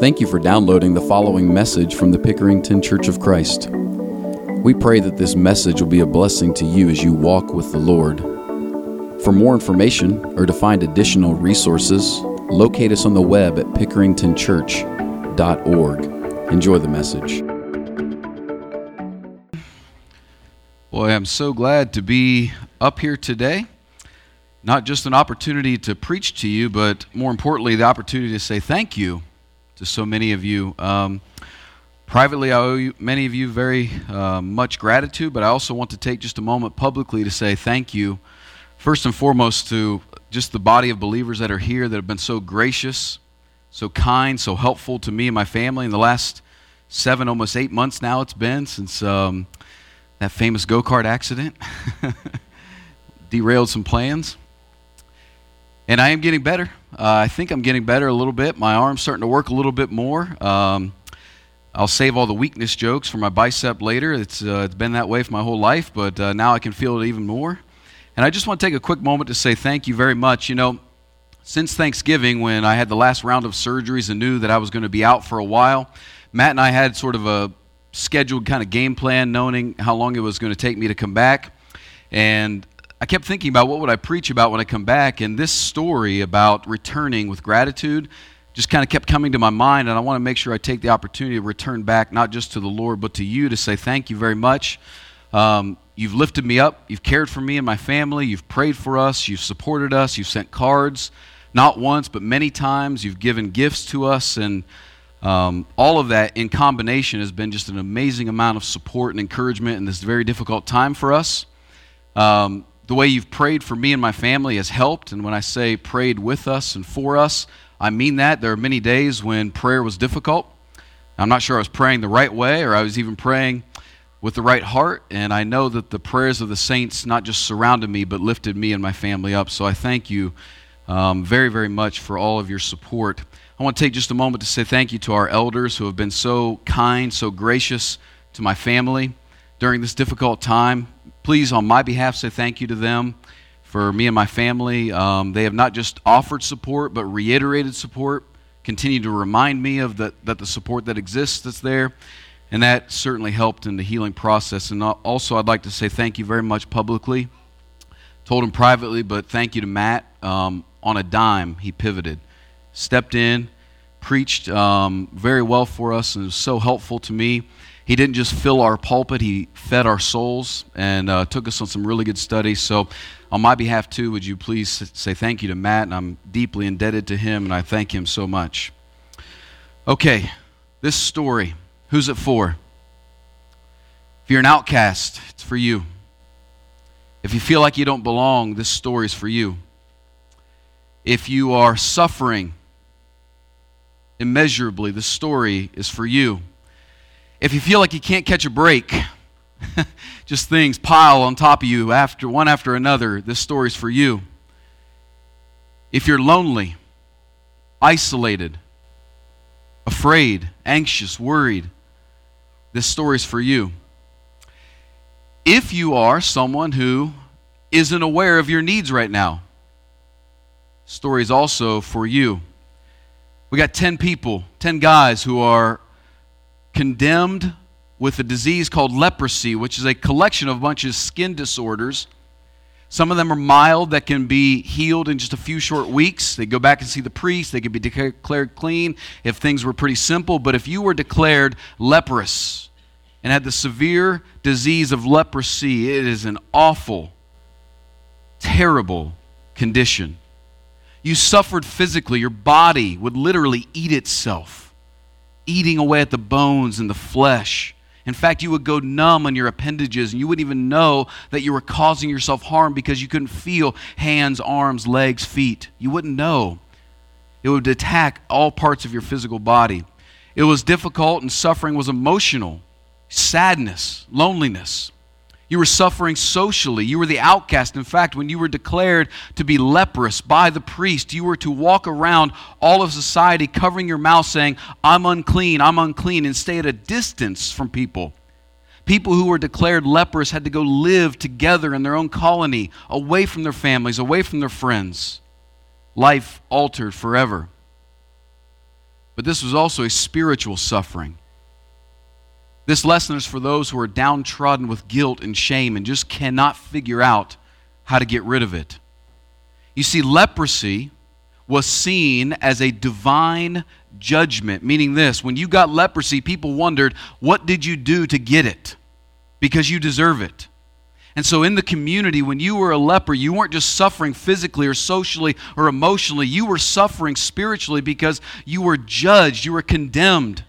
Thank you for downloading the following message from the Pickerington Church of Christ. We pray that this message will be a blessing to you as you walk with the Lord. For more information or to find additional resources, locate us on the web at pickeringtonchurch.org. Enjoy the message. Boy, I'm so glad to be up here today. Not just an opportunity to preach to you, but more importantly, the opportunity to say thank you to so many of you. Um, privately, I owe you, many of you very uh, much gratitude, but I also want to take just a moment publicly to say thank you, first and foremost, to just the body of believers that are here that have been so gracious, so kind, so helpful to me and my family in the last seven, almost eight months now it's been since um, that famous go kart accident derailed some plans. And I am getting better. Uh, I think I'm getting better a little bit. My arm's starting to work a little bit more. Um, I'll save all the weakness jokes for my bicep later. It's, uh, it's been that way for my whole life, but uh, now I can feel it even more. And I just want to take a quick moment to say thank you very much. You know, since Thanksgiving, when I had the last round of surgeries and knew that I was going to be out for a while, Matt and I had sort of a scheduled kind of game plan, knowing how long it was going to take me to come back. And I kept thinking about what would I preach about when I come back, and this story about returning with gratitude just kind of kept coming to my mind, and I want to make sure I take the opportunity to return back, not just to the Lord, but to you to say thank you very much. Um, you've lifted me up, you've cared for me and my family, you've prayed for us, you've supported us, you've sent cards, not once, but many times, you've given gifts to us, and um, all of that in combination has been just an amazing amount of support and encouragement in this very difficult time for us. Um, the way you've prayed for me and my family has helped. And when I say prayed with us and for us, I mean that. There are many days when prayer was difficult. I'm not sure I was praying the right way or I was even praying with the right heart. And I know that the prayers of the saints not just surrounded me, but lifted me and my family up. So I thank you um, very, very much for all of your support. I want to take just a moment to say thank you to our elders who have been so kind, so gracious to my family during this difficult time please, on my behalf, say thank you to them for me and my family. Um, they have not just offered support, but reiterated support, continue to remind me of the, that the support that exists that's there. And that certainly helped in the healing process. And also, I'd like to say thank you very much publicly. Told him privately, but thank you to Matt. Um, on a dime, he pivoted, stepped in, preached um, very well for us, and was so helpful to me. He didn't just fill our pulpit, he fed our souls and uh, took us on some really good studies. So, on my behalf, too, would you please say thank you to Matt? And I'm deeply indebted to him, and I thank him so much. Okay, this story, who's it for? If you're an outcast, it's for you. If you feel like you don't belong, this story is for you. If you are suffering immeasurably, this story is for you. If you feel like you can't catch a break, just things pile on top of you after one after another, this story's for you. If you're lonely, isolated, afraid, anxious, worried, this story's for you. If you are someone who isn't aware of your needs right now, story's also for you. We got 10 people, 10 guys who are condemned with a disease called leprosy, which is a collection of a bunch of skin disorders. Some of them are mild that can be healed in just a few short weeks. They go back and see the priest. They can be declared clean if things were pretty simple. But if you were declared leprous and had the severe disease of leprosy, it is an awful, terrible condition. You suffered physically, your body would literally eat itself eating away at the bones and the flesh. In fact, you would go numb on your appendages and you wouldn't even know that you were causing yourself harm because you couldn't feel hands, arms, legs, feet. You wouldn't know. It would attack all parts of your physical body. It was difficult and suffering was emotional, sadness, loneliness. You were suffering socially. You were the outcast. In fact, when you were declared to be leprous by the priest, you were to walk around all of society covering your mouth saying, I'm unclean, I'm unclean, and stay at a distance from people. People who were declared leprous had to go live together in their own colony, away from their families, away from their friends. Life altered forever. but this was also a spiritual suffering. This lesson is for those who are downtrodden with guilt and shame and just cannot figure out how to get rid of it. You see, leprosy was seen as a divine judgment, meaning this when you got leprosy, people wondered, What did you do to get it? Because you deserve it. And so, in the community, when you were a leper, you weren't just suffering physically or socially or emotionally, you were suffering spiritually because you were judged, you were condemned.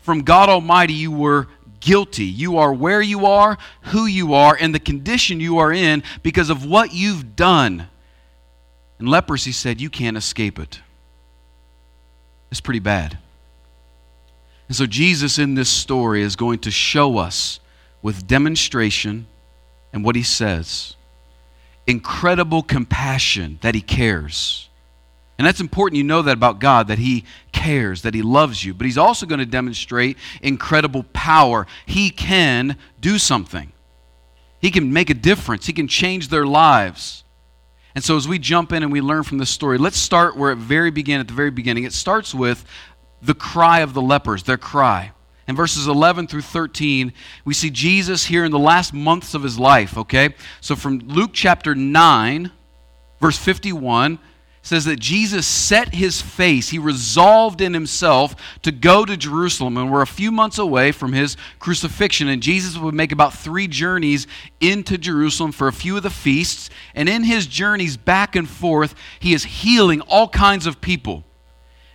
From God Almighty, you were guilty. You are where you are, who you are, and the condition you are in because of what you've done. And leprosy said, You can't escape it. It's pretty bad. And so, Jesus in this story is going to show us with demonstration and what he says incredible compassion that he cares. And that's important you know that about God, that He cares, that He loves you. But He's also going to demonstrate incredible power. He can do something, He can make a difference, He can change their lives. And so as we jump in and we learn from this story, let's start where it very began, at the very beginning. It starts with the cry of the lepers, their cry. In verses 11 through 13, we see Jesus here in the last months of his life, okay? So from Luke chapter 9, verse 51, says that Jesus set his face, he resolved in himself to go to Jerusalem. And we're a few months away from his crucifixion. And Jesus would make about three journeys into Jerusalem for a few of the feasts. And in his journeys back and forth, he is healing all kinds of people.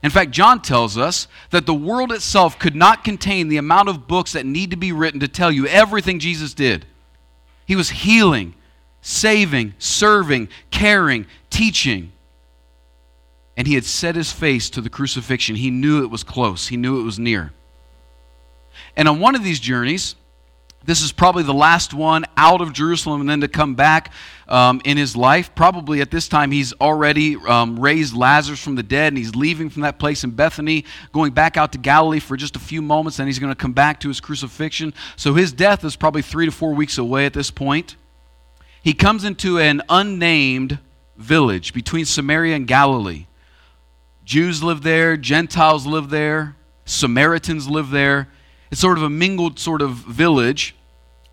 In fact, John tells us that the world itself could not contain the amount of books that need to be written to tell you everything Jesus did. He was healing, saving, serving, caring, teaching and he had set his face to the crucifixion. He knew it was close, he knew it was near. And on one of these journeys, this is probably the last one out of Jerusalem and then to come back um, in his life. Probably at this time, he's already um, raised Lazarus from the dead and he's leaving from that place in Bethany, going back out to Galilee for just a few moments, and he's going to come back to his crucifixion. So his death is probably three to four weeks away at this point. He comes into an unnamed village between Samaria and Galilee. Jews live there, Gentiles live there, Samaritans live there. It's sort of a mingled sort of village.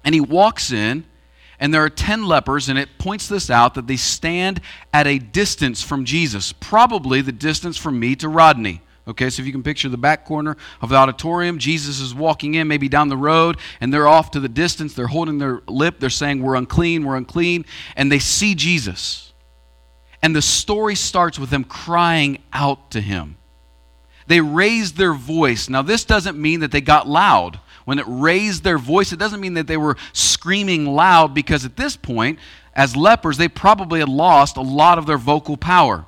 And he walks in, and there are 10 lepers, and it points this out that they stand at a distance from Jesus, probably the distance from me to Rodney. Okay, so if you can picture the back corner of the auditorium, Jesus is walking in, maybe down the road, and they're off to the distance. They're holding their lip. They're saying, We're unclean, we're unclean. And they see Jesus. And the story starts with them crying out to him. They raised their voice. Now, this doesn't mean that they got loud. When it raised their voice, it doesn't mean that they were screaming loud because at this point, as lepers, they probably had lost a lot of their vocal power.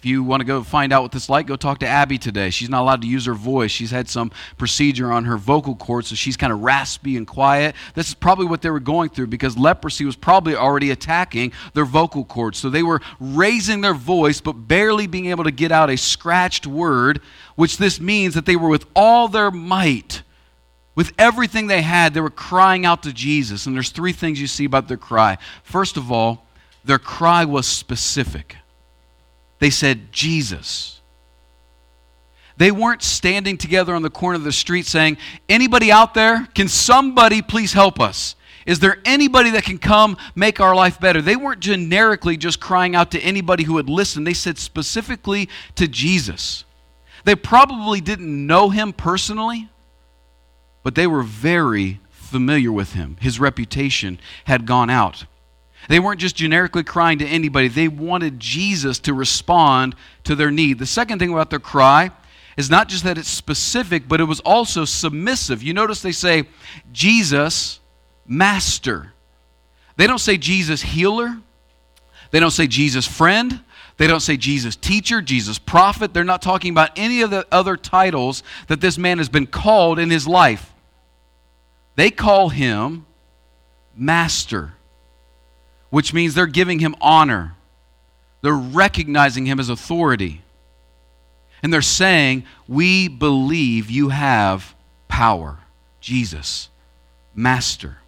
If you want to go find out what this is like, go talk to Abby today. She's not allowed to use her voice. She's had some procedure on her vocal cords, so she's kind of raspy and quiet. This is probably what they were going through because leprosy was probably already attacking their vocal cords. So they were raising their voice, but barely being able to get out a scratched word, which this means that they were with all their might. With everything they had, they were crying out to Jesus. And there's three things you see about their cry. First of all, their cry was specific. They said, Jesus. They weren't standing together on the corner of the street saying, Anybody out there? Can somebody please help us? Is there anybody that can come make our life better? They weren't generically just crying out to anybody who would listen. They said specifically to Jesus. They probably didn't know him personally, but they were very familiar with him. His reputation had gone out. They weren't just generically crying to anybody, they wanted Jesus to respond to their need. The second thing about their cry is not just that it's specific, but it was also submissive. You notice they say, Jesus, Master. They don't say Jesus, Healer. They don't say Jesus, Friend. They don't say Jesus, Teacher, Jesus, Prophet. They're not talking about any of the other titles that this man has been called in his life. They call him Master which means they're giving him honor. They're recognizing him as authority. And they're saying, We believe you have power. Jesus, Master.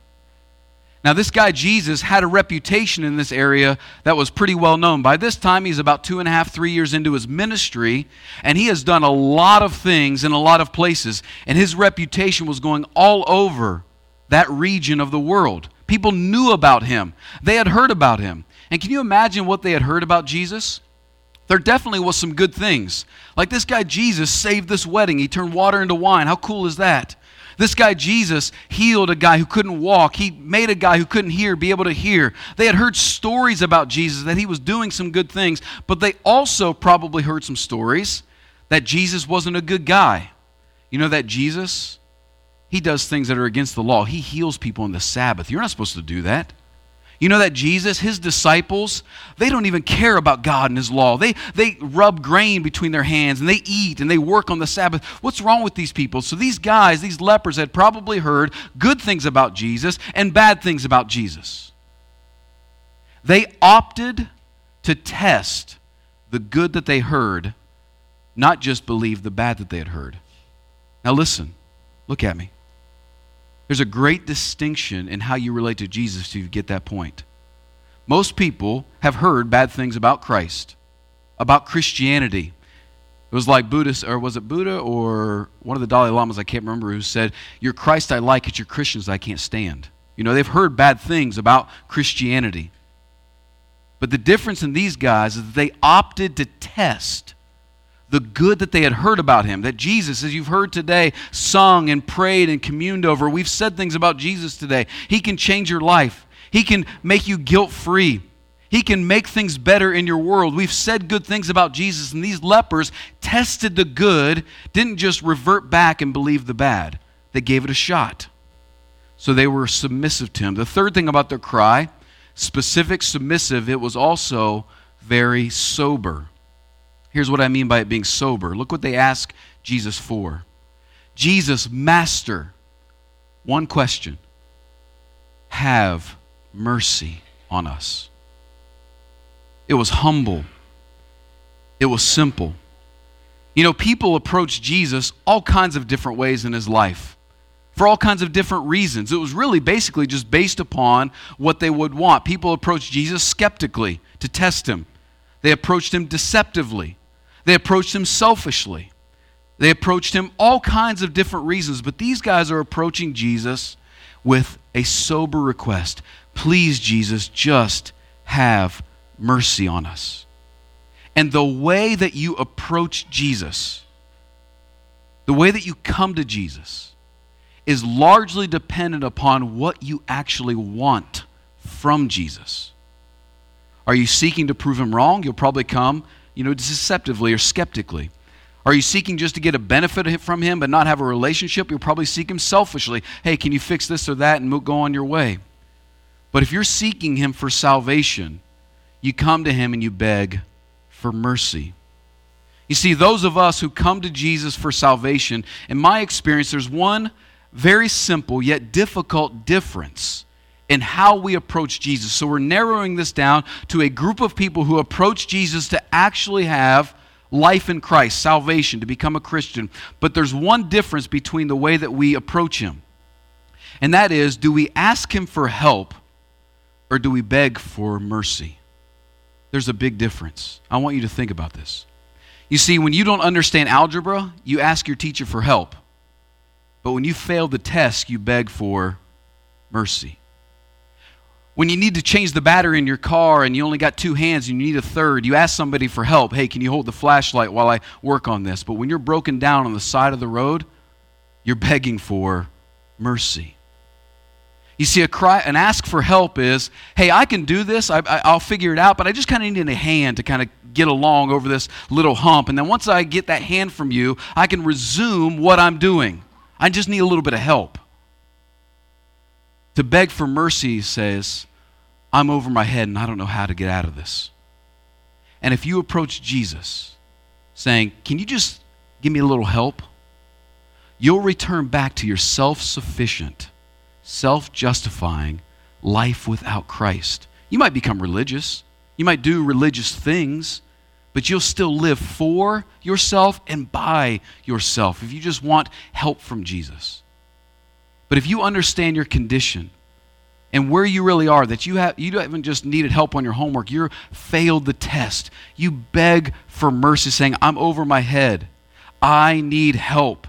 Now, this guy Jesus had a reputation in this area that was pretty well known. By this time, he's about two and a half, three years into his ministry, and he has done a lot of things in a lot of places, and his reputation was going all over that region of the world. People knew about him, they had heard about him. And can you imagine what they had heard about Jesus? There definitely was some good things. Like this guy Jesus saved this wedding, he turned water into wine. How cool is that? This guy, Jesus, healed a guy who couldn't walk. He made a guy who couldn't hear be able to hear. They had heard stories about Jesus, that he was doing some good things, but they also probably heard some stories that Jesus wasn't a good guy. You know that Jesus, he does things that are against the law. He heals people on the Sabbath. You're not supposed to do that. You know that Jesus, his disciples, they don't even care about God and his law. They, they rub grain between their hands and they eat and they work on the Sabbath. What's wrong with these people? So these guys, these lepers, had probably heard good things about Jesus and bad things about Jesus. They opted to test the good that they heard, not just believe the bad that they had heard. Now listen, look at me. There's a great distinction in how you relate to Jesus to get that point. Most people have heard bad things about Christ, about Christianity. It was like Buddhist, or was it Buddha or one of the Dalai Lamas, I can't remember, who said, Your Christ I like, it's your Christians I can't stand. You know, they've heard bad things about Christianity. But the difference in these guys is that they opted to test the good that they had heard about him. That Jesus, as you've heard today, sung and prayed and communed over. We've said things about Jesus today. He can change your life, He can make you guilt free. He can make things better in your world. We've said good things about Jesus, and these lepers tested the good, didn't just revert back and believe the bad. They gave it a shot. So they were submissive to him. The third thing about their cry, specific, submissive, it was also very sober. Here's what I mean by it being sober. Look what they ask Jesus for Jesus, Master, one question have mercy on us. It was humble, it was simple. You know, people approach Jesus all kinds of different ways in his life for all kinds of different reasons. It was really basically just based upon what they would want. People approached Jesus skeptically to test him, they approached him deceptively. They approached him selfishly. They approached him all kinds of different reasons, but these guys are approaching Jesus with a sober request. Please, Jesus, just have mercy on us. And the way that you approach Jesus, the way that you come to Jesus, is largely dependent upon what you actually want from Jesus. Are you seeking to prove him wrong? You'll probably come you know, deceptively or skeptically? Are you seeking just to get a benefit from him but not have a relationship? You'll probably seek him selfishly. Hey, can you fix this or that and go on your way? But if you're seeking him for salvation, you come to him and you beg for mercy. You see, those of us who come to Jesus for salvation, in my experience, there's one very simple yet difficult difference in how we approach Jesus. So we're narrowing this down to a group of people who approach Jesus to actually have life in Christ, salvation, to become a Christian. But there's one difference between the way that we approach Him. And that is do we ask Him for help or do we beg for mercy? There's a big difference. I want you to think about this. You see, when you don't understand algebra, you ask your teacher for help. But when you fail the test, you beg for mercy. When you need to change the battery in your car and you only got two hands and you need a third, you ask somebody for help. Hey, can you hold the flashlight while I work on this? But when you're broken down on the side of the road, you're begging for mercy. You see, a cry, an ask for help is, hey, I can do this, I, will figure it out, but I just kind of need a hand to kind of get along over this little hump. And then once I get that hand from you, I can resume what I'm doing. I just need a little bit of help. To beg for mercy says, I'm over my head and I don't know how to get out of this. And if you approach Jesus saying, Can you just give me a little help? You'll return back to your self sufficient, self justifying life without Christ. You might become religious, you might do religious things, but you'll still live for yourself and by yourself if you just want help from Jesus. But if you understand your condition and where you really are that you have you haven't just needed help on your homework you failed the test. You beg for mercy saying i'm over my head. I need help.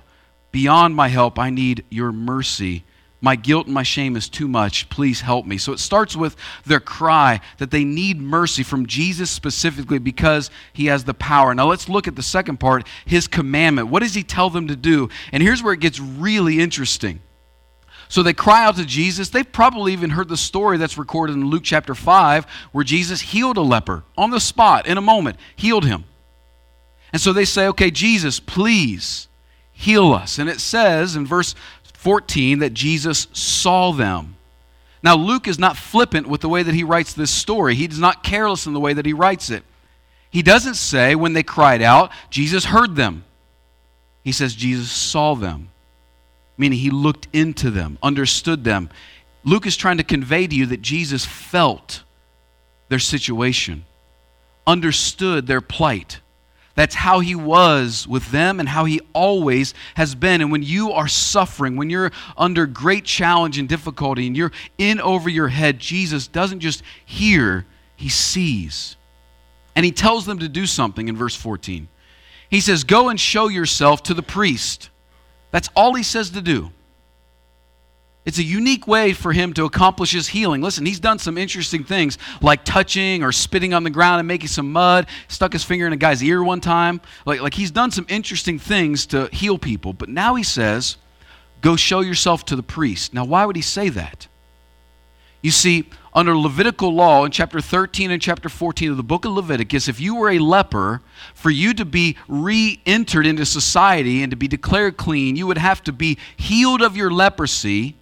Beyond my help i need your mercy. My guilt and my shame is too much. Please help me. So it starts with their cry that they need mercy from jesus specifically because he has the power. Now let's look at the second part his commandment. What does he tell them to do? And here's where it gets really interesting so they cry out to Jesus. They've probably even heard the story that's recorded in Luke chapter 5 where Jesus healed a leper on the spot in a moment, healed him. And so they say, Okay, Jesus, please heal us. And it says in verse 14 that Jesus saw them. Now, Luke is not flippant with the way that he writes this story, he is not careless in the way that he writes it. He doesn't say when they cried out, Jesus heard them. He says Jesus saw them meaning he looked into them, understood them. Luke is trying to convey to you that Jesus felt their situation, understood their plight. That's how he was with them and how he always has been. And when you are suffering, when you're under great challenge and difficulty, and you're in over your head, Jesus doesn't just hear, he sees. And he tells them to do something in verse 14. He says, Go and show yourself to the priest. That's all he says to do. It's a unique way for him to accomplish his healing. Listen, he's done some interesting things like touching or spitting on the ground and making some mud, stuck his finger in a guy's ear one time. Like, like he's done some interesting things to heal people. But now he says, go show yourself to the priest. Now, why would he say that? You see, under Levitical law in chapter 13 and chapter 14 of the book of Leviticus, if you were a leper, for you to be re entered into society and to be declared clean, you would have to be healed of your leprosy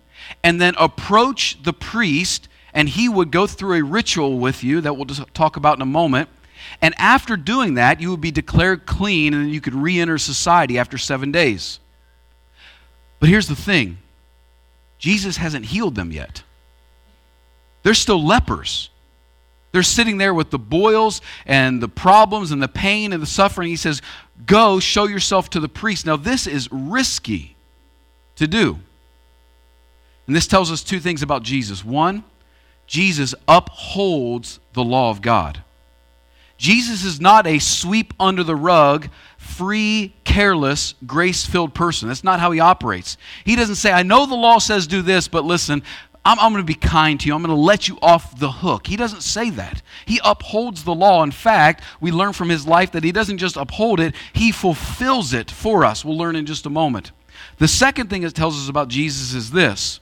and then approach the priest, and he would go through a ritual with you that we'll just talk about in a moment. And after doing that, you would be declared clean and you could re enter society after seven days. But here's the thing Jesus hasn't healed them yet. They're still lepers. They're sitting there with the boils and the problems and the pain and the suffering. He says, Go show yourself to the priest. Now, this is risky to do. And this tells us two things about Jesus. One, Jesus upholds the law of God. Jesus is not a sweep under the rug, free, careless, grace filled person. That's not how he operates. He doesn't say, I know the law says do this, but listen, I'm, I'm going to be kind to you. I'm going to let you off the hook. He doesn't say that. He upholds the law. In fact, we learn from his life that he doesn't just uphold it, he fulfills it for us. We'll learn in just a moment. The second thing it tells us about Jesus is this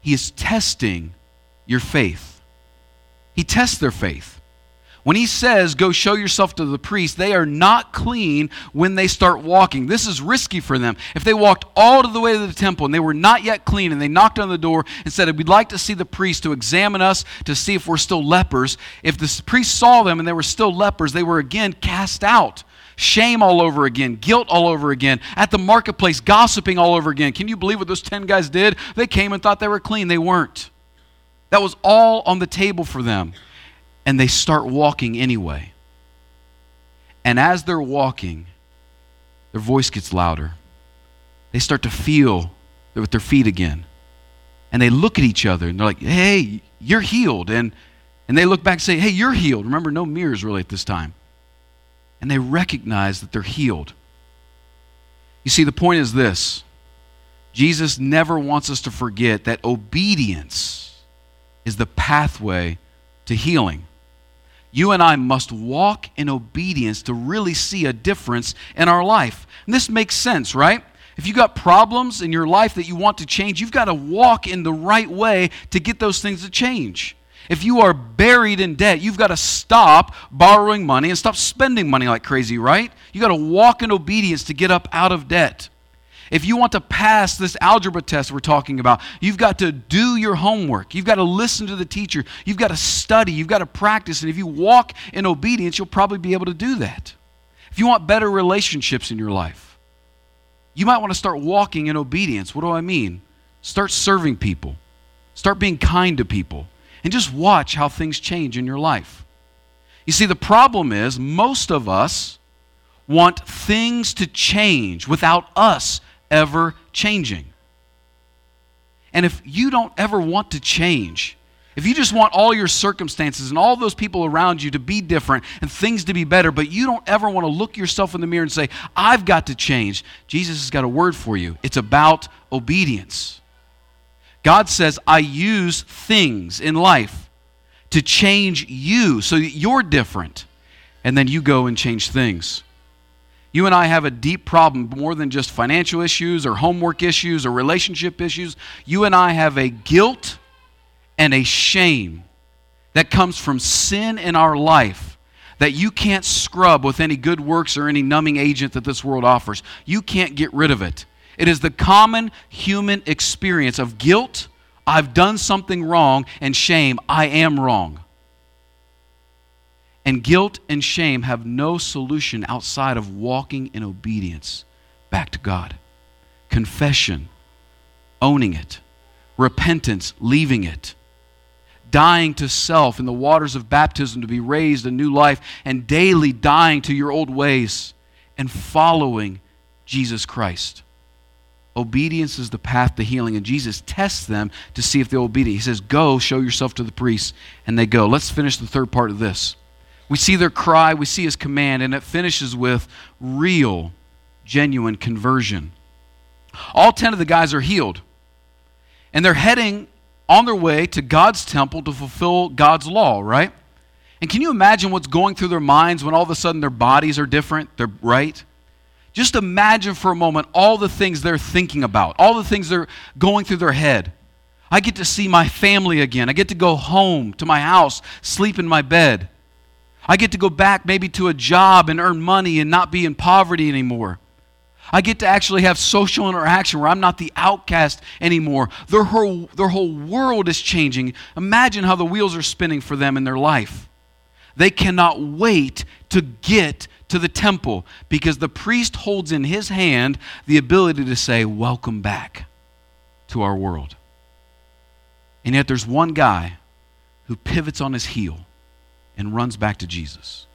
He is testing your faith. He tests their faith. When he says, Go show yourself to the priest, they are not clean when they start walking. This is risky for them. If they walked all the way to the temple and they were not yet clean and they knocked on the door and said, We'd like to see the priest to examine us to see if we're still lepers, if the priest saw them and they were still lepers, they were again cast out. Shame all over again, guilt all over again, at the marketplace, gossiping all over again. Can you believe what those 10 guys did? They came and thought they were clean. They weren't. That was all on the table for them and they start walking anyway. And as they're walking, their voice gets louder. They start to feel with their feet again. And they look at each other and they're like, hey, you're healed. And, and they look back and say, hey, you're healed. Remember, no mirrors really at this time. And they recognize that they're healed. You see, the point is this Jesus never wants us to forget that obedience is the pathway to healing you and I must walk in obedience to really see a difference in our life. And this makes sense, right? If you've got problems in your life that you want to change, you've got to walk in the right way to get those things to change. If you are buried in debt, you've got to stop borrowing money and stop spending money like crazy, right? You've got to walk in obedience to get up out of debt. If you want to pass this algebra test we're talking about, you've got to do your homework. You've got to listen to the teacher. You've got to study. You've got to practice. And if you walk in obedience, you'll probably be able to do that. If you want better relationships in your life, you might want to start walking in obedience. What do I mean? Start serving people, start being kind to people, and just watch how things change in your life. You see, the problem is most of us want things to change without us ever changing. And if you don't ever want to change, if you just want all your circumstances and all those people around you to be different and things to be better, but you don't ever want to look yourself in the mirror and say, I've got to change, Jesus has got a word for you. It's about obedience. God says, I use things in life to change you so that you're different. And then you go and change things. You and I have a deep problem more than just financial issues or homework issues or relationship issues. You and I have a guilt and a shame that comes from sin in our life that you can't scrub with any good works or any numbing agent that this world offers. You can't get rid of it. It is the common human experience of guilt, I've done something wrong, and shame, I am wrong. And guilt and shame have no solution outside of walking in obedience back to God. Confession, owning it. Repentance, leaving it. Dying to self in the waters of baptism to be raised a new life, and daily dying to your old ways and following Jesus Christ. Obedience is the path to healing, and Jesus tests them to see if they're obedient. He says, Go, show yourself to the priests, and they go. Let's finish the third part of this. We see their cry, we see his command, and it finishes with real, genuine conversion. All 10 of the guys are healed, and they're heading on their way to God's temple to fulfill God's law, right? And can you imagine what's going through their minds when all of a sudden their bodies are different? They're right? Just imagine for a moment all the things they're thinking about, all the things they're going through their head. I get to see my family again. I get to go home to my house, sleep in my bed. I get to go back maybe to a job and earn money and not be in poverty anymore. I get to actually have social interaction where I'm not the outcast anymore. Their whole, their whole world is changing. Imagine how the wheels are spinning for them in their life. They cannot wait to get to the temple because the priest holds in his hand the ability to say, Welcome back to our world. And yet there's one guy who pivots on his heel and runs back to Jesus.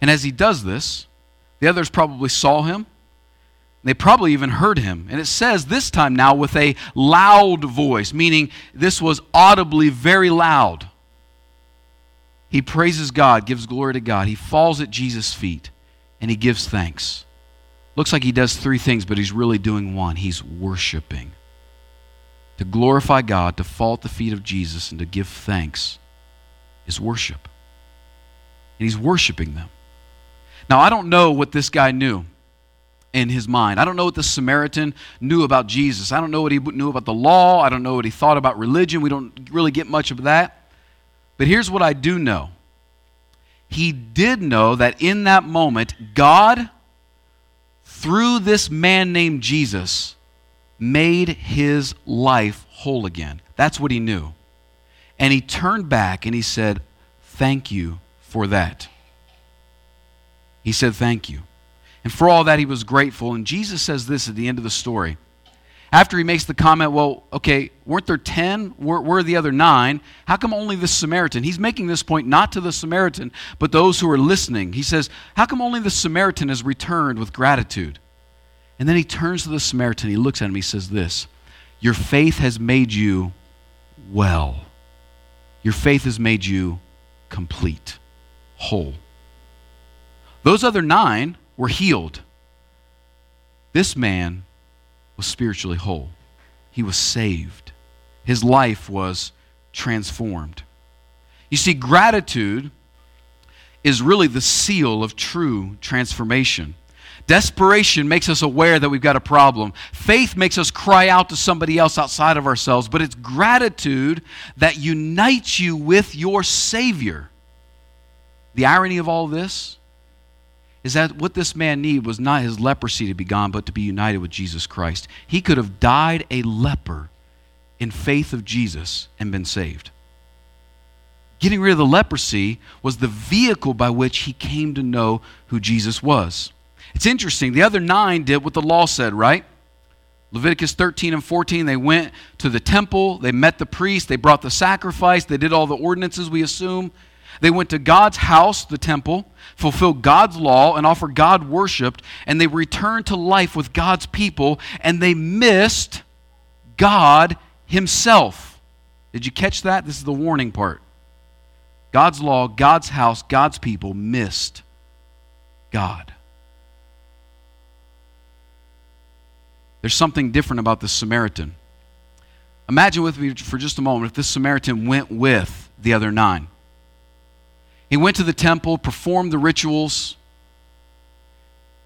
And as he does this, the others probably saw him. They probably even heard him. And it says this time now with a loud voice, meaning this was audibly very loud. He praises God, gives glory to God. He falls at Jesus' feet and he gives thanks. Looks like he does three things, but he's really doing one. He's worshiping. To glorify God, to fall at the feet of Jesus, and to give thanks is worship. And he's worshiping them. Now, I don't know what this guy knew in his mind. I don't know what the Samaritan knew about Jesus. I don't know what he knew about the law. I don't know what he thought about religion. We don't really get much of that. But here's what I do know he did know that in that moment, God, through this man named Jesus, made his life whole again. That's what he knew. And he turned back and he said, Thank you for that. He said, Thank you. And for all that, he was grateful. And Jesus says this at the end of the story after he makes the comment, well, okay, weren't there 10? Where, where, are the other nine? How come only the Samaritan? He's making this point not to the Samaritan, but those who are listening. He says, How come only the Samaritan has returned with gratitude? And then he turns to the Samaritan, he looks at him, he says, This, your faith has made you well. Your faith has made you complete, whole. Those other nine were healed. This man was spiritually whole. He was saved. His life was transformed. You see, gratitude is really the seal of true transformation. Desperation makes us aware that we've got a problem. Faith makes us cry out to somebody else outside of ourselves, but it's gratitude that unites you with your Savior. The irony of all this is that what this man needed was not his leprosy to be gone, but to be united with Jesus Christ. He could have died a leper in faith of Jesus and been saved. Getting rid of the leprosy was the vehicle by which he came to know who Jesus was. It's interesting. The other nine did what the law said, right? Leviticus 13 and 14, they went to the temple, they met the priest, they brought the sacrifice, they did all the ordinances, we assume. They went to God's house, the temple, fulfilled God's law, and offered God worship, and they returned to life with God's people, and they missed God Himself. Did you catch that? This is the warning part. God's law, God's house, God's people missed God. There's something different about the Samaritan. Imagine with me for just a moment if this Samaritan went with the other nine. He went to the temple, performed the rituals,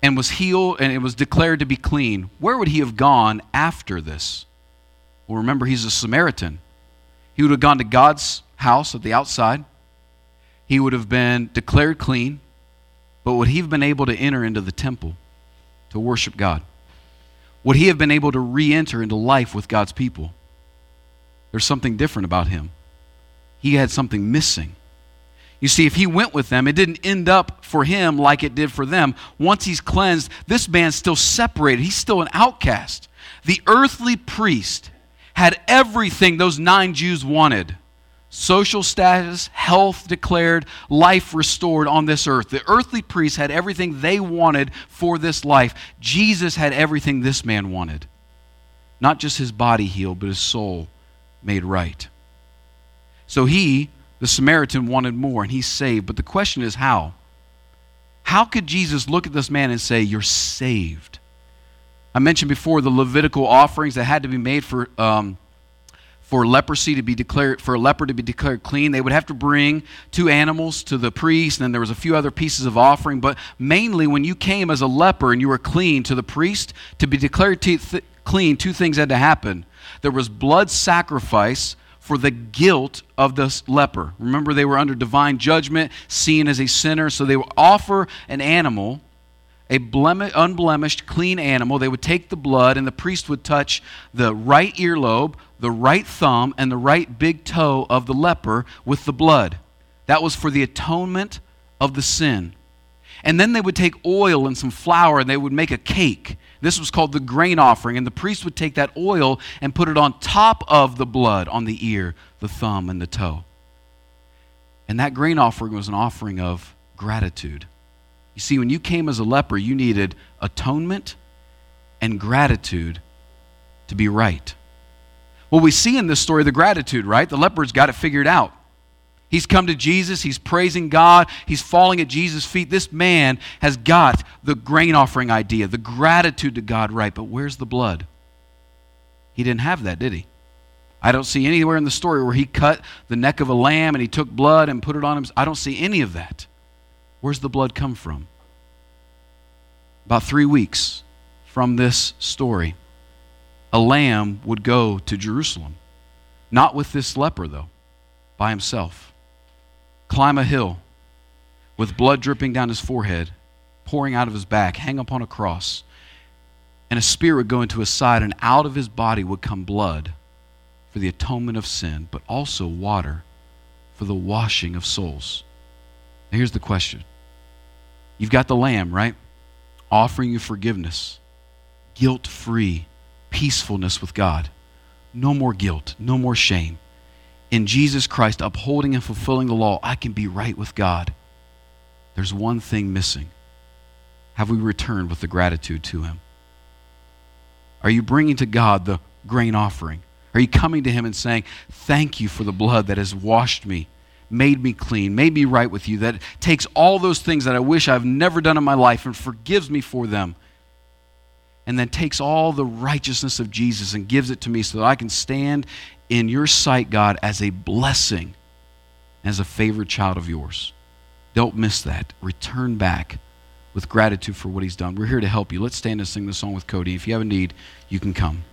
and was healed, and it was declared to be clean. Where would he have gone after this? Well, remember, he's a Samaritan. He would have gone to God's house at the outside. He would have been declared clean, but would he have been able to enter into the temple to worship God? Would he have been able to re enter into life with God's people? There's something different about him. He had something missing. You see, if he went with them, it didn't end up for him like it did for them. Once he's cleansed, this man's still separated. He's still an outcast. The earthly priest had everything those nine Jews wanted social status, health declared, life restored on this earth. The earthly priests had everything they wanted for this life. Jesus had everything this man wanted. Not just his body healed, but his soul made right. So he, the Samaritan, wanted more, and he's saved. But the question is how? How could Jesus look at this man and say, You're saved? I mentioned before the Levitical offerings that had to be made for. Um, for leprosy to be declared for a leper to be declared clean they would have to bring two animals to the priest and then there was a few other pieces of offering but mainly when you came as a leper and you were clean to the priest to be declared th- clean two things had to happen there was blood sacrifice for the guilt of the leper. Remember, they were under divine judgment, seen as a sinner, so they would offer an animal, a blemish, unblemished, clean animal. They would take the blood, and the priest would touch the right earlobe, the right thumb, and the right big toe of the leper with the blood. That was for the atonement of the sin. And then they would take oil and some flour and they would make a cake. This was called the grain offering. And the priest would take that oil and put it on top of the blood on the ear, the thumb, and the toe. And that grain offering was an offering of gratitude. You see, when you came as a leper, you needed atonement and gratitude to be right. Well, we see in this story the gratitude, right? The leper's got it figured out. He's come to Jesus. He's praising God. He's falling at Jesus' feet. This man has got the grain offering idea, the gratitude to God right. But where's the blood? He didn't have that, did he? I don't see anywhere in the story where he cut the neck of a lamb and he took blood and put it on him. I don't see any of that. Where's the blood come from? About three weeks from this story, a lamb would go to Jerusalem. Not with this leper, though, by himself climb a hill with blood dripping down his forehead, pouring out of his back, hang upon a cross, and a spear would go into his side, and out of his body would come blood for the atonement of sin, but also water for the washing of souls. Now here's the question You've got the lamb, right? Offering you forgiveness, guilt free, peacefulness with God. No more guilt, no more shame in Jesus Christ, upholding and fulfilling the law, I can be right with God. There's one thing missing. Have we returned with the gratitude to Him? Are you bringing to God the grain offering? Are you coming to Him and saying, Thank you for the blood that has washed me, made me clean, made me right with you, that takes all those things that I wish I've never done in my life and forgives me for them, and then takes all the righteousness of Jesus and gives it to me so that I can stand in your sight, God, as a blessing, as a favored child of yours. Don't miss that. Return back with gratitude for what He's done. We're here to help you. Let's stand and sing the song with Cody. If you have a need, you can come.